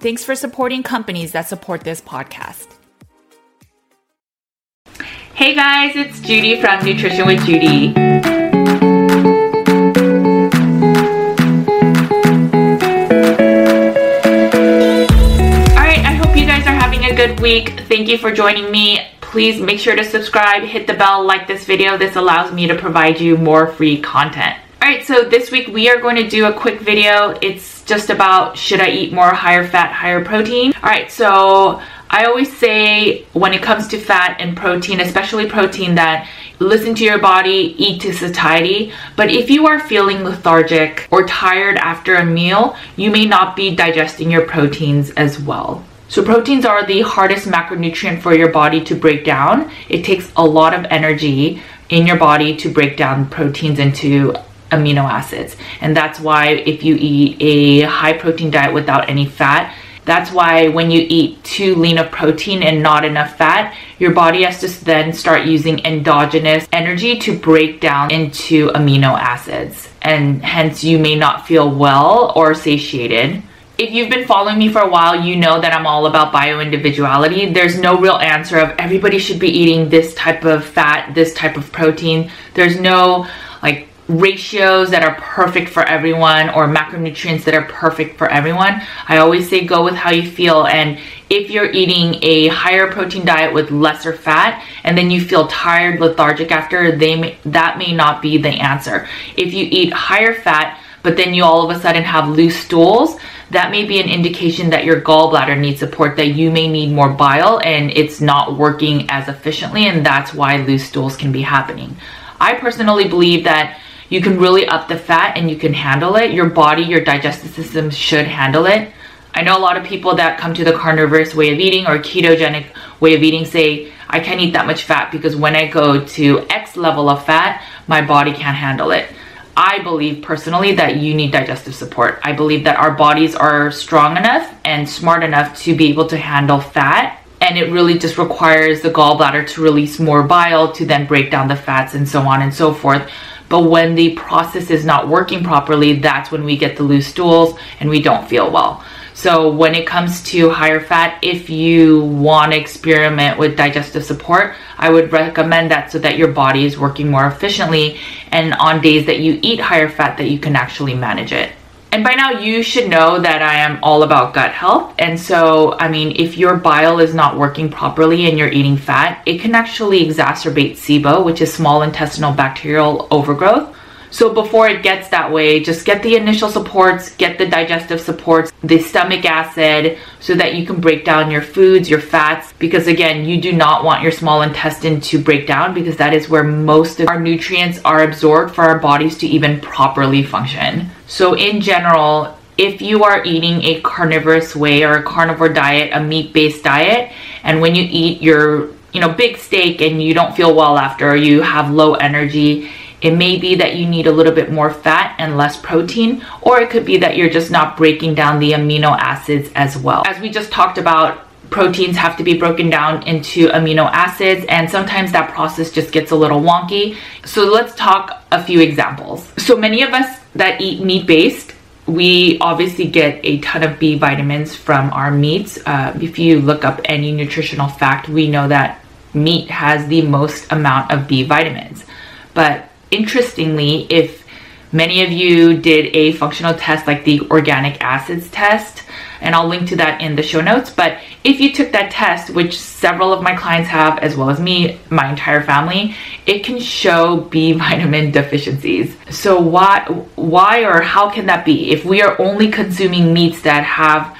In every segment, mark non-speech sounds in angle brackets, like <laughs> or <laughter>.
Thanks for supporting companies that support this podcast. Hey guys, it's Judy from Nutrition with Judy. Alright, I hope you guys are having a good week. Thank you for joining me. Please make sure to subscribe, hit the bell, like this video. This allows me to provide you more free content. Alright, so this week we are going to do a quick video. It's just about should I eat more higher fat, higher protein? Alright, so I always say when it comes to fat and protein, especially protein, that listen to your body, eat to satiety. But if you are feeling lethargic or tired after a meal, you may not be digesting your proteins as well. So proteins are the hardest macronutrient for your body to break down. It takes a lot of energy in your body to break down proteins into amino acids. And that's why if you eat a high protein diet without any fat, that's why when you eat too lean of protein and not enough fat, your body has to then start using endogenous energy to break down into amino acids. And hence you may not feel well or satiated. If you've been following me for a while, you know that I'm all about bio individuality. There's no real answer of everybody should be eating this type of fat, this type of protein. There's no like ratios that are perfect for everyone or macronutrients that are perfect for everyone. I always say go with how you feel and if you're eating a higher protein diet with lesser fat and then you feel tired, lethargic after, they may, that may not be the answer. If you eat higher fat but then you all of a sudden have loose stools, that may be an indication that your gallbladder needs support, that you may need more bile and it's not working as efficiently and that's why loose stools can be happening. I personally believe that you can really up the fat and you can handle it. Your body, your digestive system should handle it. I know a lot of people that come to the carnivorous way of eating or ketogenic way of eating say, I can't eat that much fat because when I go to X level of fat, my body can't handle it. I believe personally that you need digestive support. I believe that our bodies are strong enough and smart enough to be able to handle fat and it really just requires the gallbladder to release more bile to then break down the fats and so on and so forth. But when the process is not working properly, that's when we get the loose stools and we don't feel well. So when it comes to higher fat, if you want to experiment with digestive support, I would recommend that so that your body is working more efficiently and on days that you eat higher fat that you can actually manage it. And by now you should know that I am all about gut health. And so, I mean, if your bile is not working properly and you're eating fat, it can actually exacerbate SIBO, which is small intestinal bacterial overgrowth. So before it gets that way, just get the initial supports, get the digestive supports, the stomach acid, so that you can break down your foods, your fats, because again, you do not want your small intestine to break down because that is where most of our nutrients are absorbed for our bodies to even properly function. So in general, if you are eating a carnivorous way or a carnivore diet, a meat-based diet, and when you eat your you know big steak and you don't feel well after, or you have low energy, it may be that you need a little bit more fat and less protein, or it could be that you're just not breaking down the amino acids as well. As we just talked about, proteins have to be broken down into amino acids, and sometimes that process just gets a little wonky. So let's talk a few examples. So many of us that eat meat based we obviously get a ton of B vitamins from our meats. Uh, if you look up any nutritional fact, we know that meat has the most amount of B vitamins. But interestingly, if many of you did a functional test like the organic acids test, and I'll link to that in the show notes. But if you took that test, which several of my clients have, as well as me, my entire family, it can show B vitamin <laughs> deficiencies. So why, why or how can that be? If we are only consuming meats that have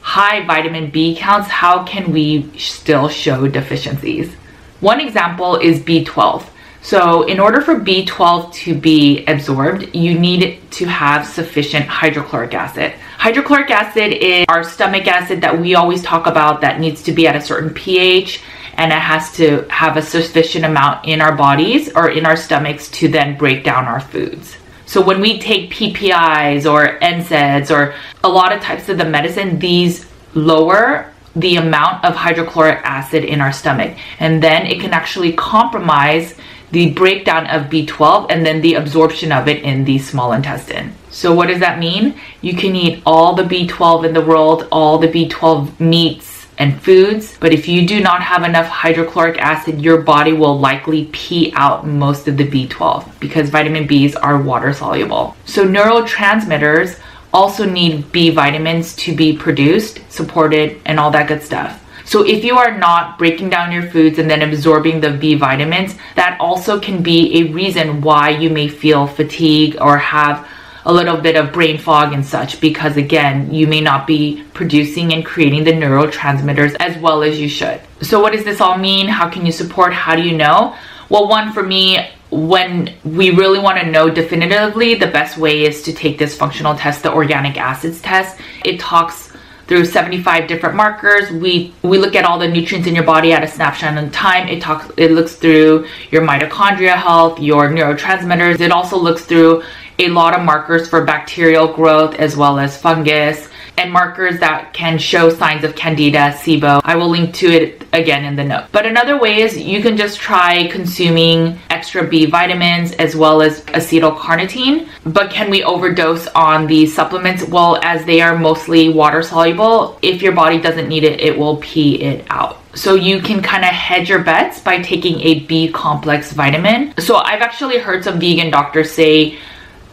high vitamin B counts, how can we still show deficiencies? One example is B12. So in order for B12 to be absorbed, you need to have sufficient hydrochloric acid. Hydrochloric acid is our stomach acid that we always talk about that needs to be at a certain pH and it has to have a sufficient amount in our bodies or in our stomachs to then break down our foods. So when we take PPIs or NSAIDs or a lot of types of the medicine, these lower the amount of hydrochloric acid in our stomach and then it can actually compromise the breakdown of B12 and then the absorption of it in the small intestine. So what does that mean? You can eat all the B12 in the world, all the B12 meats and foods, but if you do not have enough hydrochloric acid, your body will likely pee out most of the B12 because vitamin Bs are water soluble. So neurotransmitters also need B vitamins to be produced, supported, and all that good stuff. So if you are not breaking down your foods and then absorbing the B vitamins, that also can be a reason why you may feel fatigue or have a little bit of brain fog and such because again, you may not be producing and creating the neurotransmitters as well as you should. So what does this all mean? How can you support? How do you know? Well, one for me, when we really want to know definitively, the best way is to take this functional test, the organic acids test. It talks through 75 different markers. We we look at all the nutrients in your body at a snapshot in time. It talks it looks through your mitochondria health, your neurotransmitters. It also looks through a lot of markers for bacterial growth as well as fungus and markers that can show signs of candida, SIBO. I will link to it again in the note. But another way is you can just try consuming extra B vitamins as well as acetylcarnitine. But can we overdose on these supplements? Well, as they are mostly water soluble, if your body doesn't need it, it will pee it out. So you can kind of hedge your bets by taking a B complex vitamin. So I've actually heard some vegan doctors say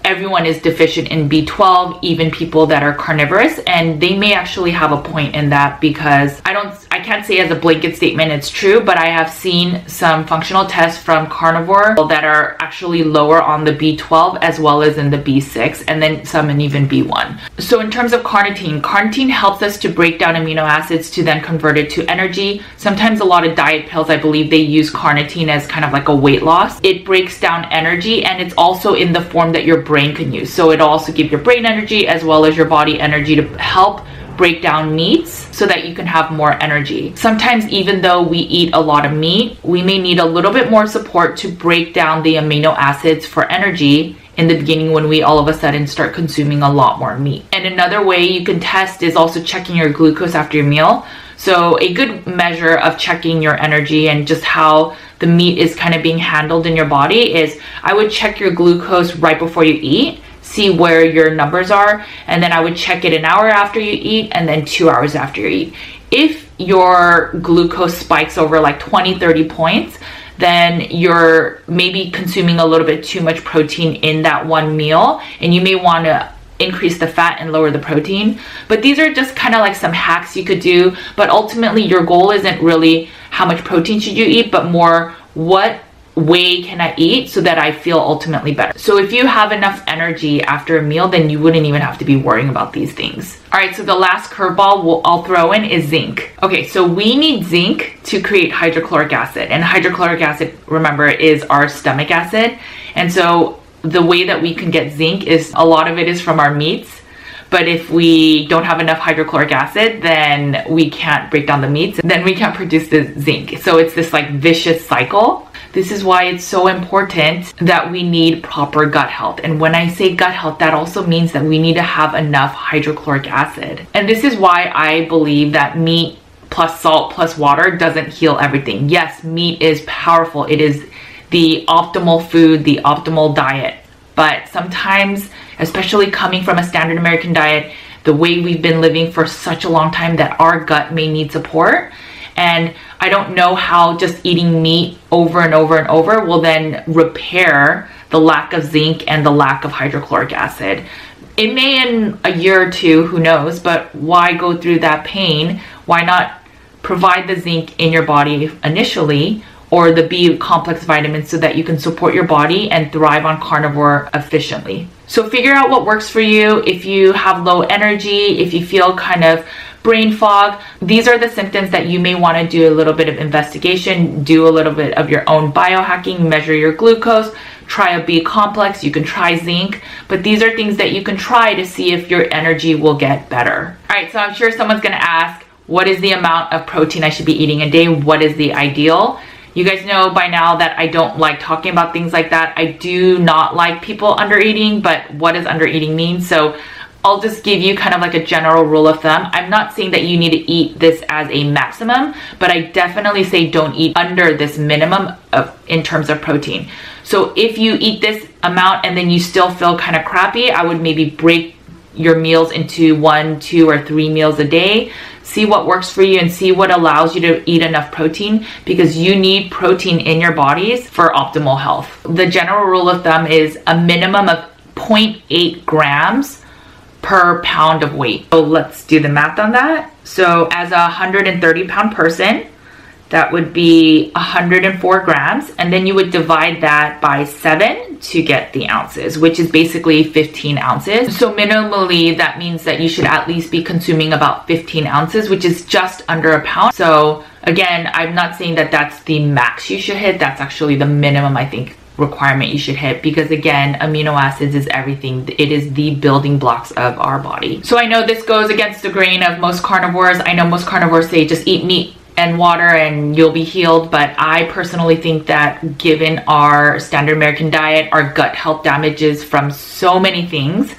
everyone is deficient in B12, even people that are carnivorous, and they may actually have a point in that because I don't I can't say as a blanket statement it's true, but I have seen some functional tests from carnivore that are actually lower on the B12 as well as in the B6 and then some in even B1. So in terms of carnitine, carnitine helps us to break down amino acids to then convert it to energy. Sometimes a lot of diet pills, I believe they use carnitine as kind of like a weight loss. It breaks down energy and it's also in the form that your brain can use. So it also gives your brain energy as well as your body energy to help break down meats so that you can have more energy. Sometimes even though we eat a lot of meat, we may need a little bit more support to break down the amino acids for energy in the beginning when we all of a sudden start consuming a lot more meat. And another way you can test is also checking your glucose after your meal. So a good measure of checking your energy and just how the meat is kind of being handled in your body is I would check your glucose right before you eat see where your numbers are and then I would check it an hour after you eat and then two hours after you eat. If your glucose spikes over like 20, 30 points, then you're maybe consuming a little bit too much protein in that one meal and you may want to increase the fat and lower the protein. But these are just kind of like some hacks you could do. But ultimately, your goal isn't really how much protein should you eat, but more what way can I eat so that I feel ultimately better. So if you have enough energy after a meal, then you wouldn't even have to be worrying about these things. All right, so the last curveball we'll, I'll throw in is zinc. Okay, so we need zinc to create hydrochloric acid. And hydrochloric acid, remember, is our stomach acid. And so the way that we can get zinc is a lot of it is from our meats. But if we don't have enough hydrochloric acid, then we can't break down the meats, then we can't produce the zinc. So it's this like vicious cycle this is why it's so important that we need proper gut health. And when I say gut health, that also means that we need to have enough hydrochloric acid. And this is why I believe that meat plus salt plus water doesn't heal everything. Yes, meat is powerful. It is the optimal food, the optimal diet. But sometimes, especially coming from a standard American diet, the way we've been living for such a long time that our gut may need support. And I don't know how just eating meat over and over and over will then repair the lack of zinc and the lack of hydrochloric acid. It may in a year or two, who knows, but why go through that pain? Why not provide the zinc in your body initially or the B complex vitamins so that you can support your body and thrive on carnivore efficiently. So figure out what works for you. If you have low energy, if you feel kind of brain fog, these are the symptoms that you may want to do a little bit of investigation, do a little bit of your own biohacking, measure your glucose, try a B complex, you can try zinc, but these are things that you can try to see if your energy will get better. All right, so I'm sure someone's going to ask, what is the amount of protein I should be eating a day? What is the ideal? You guys know by now that I don't like talking about things like that. I do not like people under eating, but what does under eating mean? So I'll just give you kind of like a general rule of thumb. I'm not saying that you need to eat this as a maximum, but I definitely say don't eat under this minimum of in terms of protein. So if you eat this amount and then you still feel kind of crappy, I would maybe break your meals into one, two, or three meals a day see what works for you and see what allows you to eat enough protein because you need protein in your bodies for optimal health. The general rule of thumb is a minimum of 0.8 grams per pound of weight. So let's do the math on that. So as a 130 pound person, that would be 104 grams and then you would divide that by 7 to get the ounces which is basically 15 ounces. So minimally that means that you should at least be consuming about 15 ounces which is just under a pound. So again i'm not saying that that's the max you should hit. That's actually the minimum i think requirement you should hit because again amino acids is everything. It is the building blocks of our body. So i know this goes against the grain of most carnivores. I know most carnivores say just eat meat and water and you'll be healed. But I personally think that given our standard American diet, our gut health damages from so many things,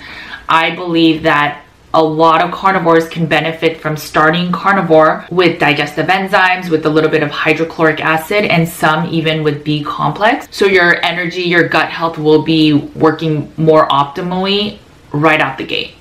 I believe that a lot of carnivores can benefit from starting carnivore with digestive enzymes, with a little bit of hydrochloric acid, and some even with B complex. So your energy, your gut health will be working more optimally right out the gate.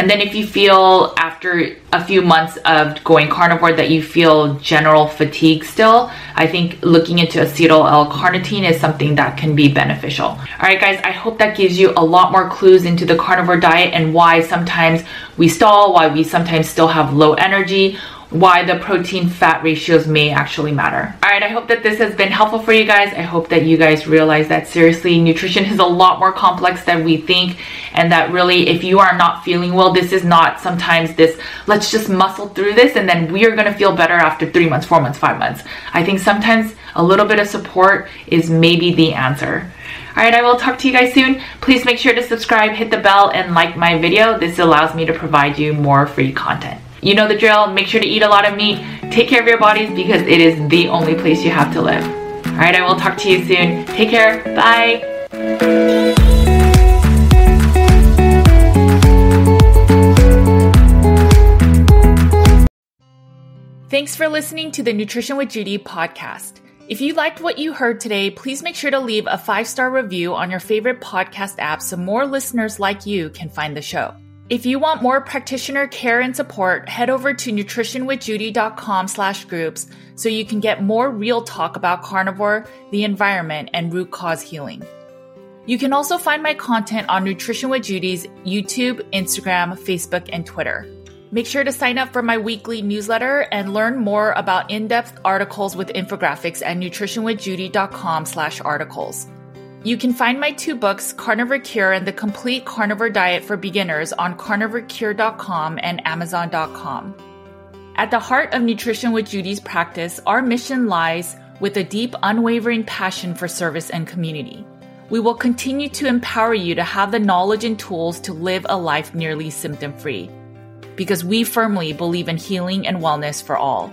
And then if you feel after a few months of going carnivore that you feel general fatigue still, I think looking into acetyl L-carnitine is something that can be beneficial. All right, guys, I hope that gives you a lot more clues into the carnivore diet and why sometimes we stall, why we sometimes still have low energy, why the protein fat ratios may actually matter. All right, I hope that this has been helpful for you guys. I hope that you guys realize that seriously, nutrition is a lot more complex than we think, and that really, if you are not feeling well, this is not sometimes this, let's just muscle through this and then we are gonna feel better after three months, four months, five months. I think sometimes a little bit of support is maybe the answer. All right, I will talk to you guys soon. Please make sure to subscribe, hit the bell, and like my video. This allows me to provide you more free content. You know the drill. Make sure to eat a lot of meat. Take care of your bodies because it is the only place you have to live. All right, I will talk to you soon. Take care. Bye. Thanks for listening to the Nutrition with Judy podcast. If you liked what you heard today, please make sure to leave a five star review on your favorite podcast app so more listeners like you can find the show. If you want more practitioner care and support, head over to nutritionwithjudy.com slash groups so you can get more real talk about carnivore, the environment, and root cause healing. You can also find my content on Nutrition with Judy's YouTube, Instagram, Facebook, and Twitter. Make sure to sign up for my weekly newsletter and learn more about in-depth articles with infographics at nutritionwithjudy.com slash articles. You can find my two books, Carnivore Cure and The Complete Carnivore Diet for Beginners, on carnivorecure.com and amazon.com. At the heart of Nutrition with Judy's practice, our mission lies with a deep, unwavering passion for service and community. We will continue to empower you to have the knowledge and tools to live a life nearly symptom free because we firmly believe in healing and wellness for all.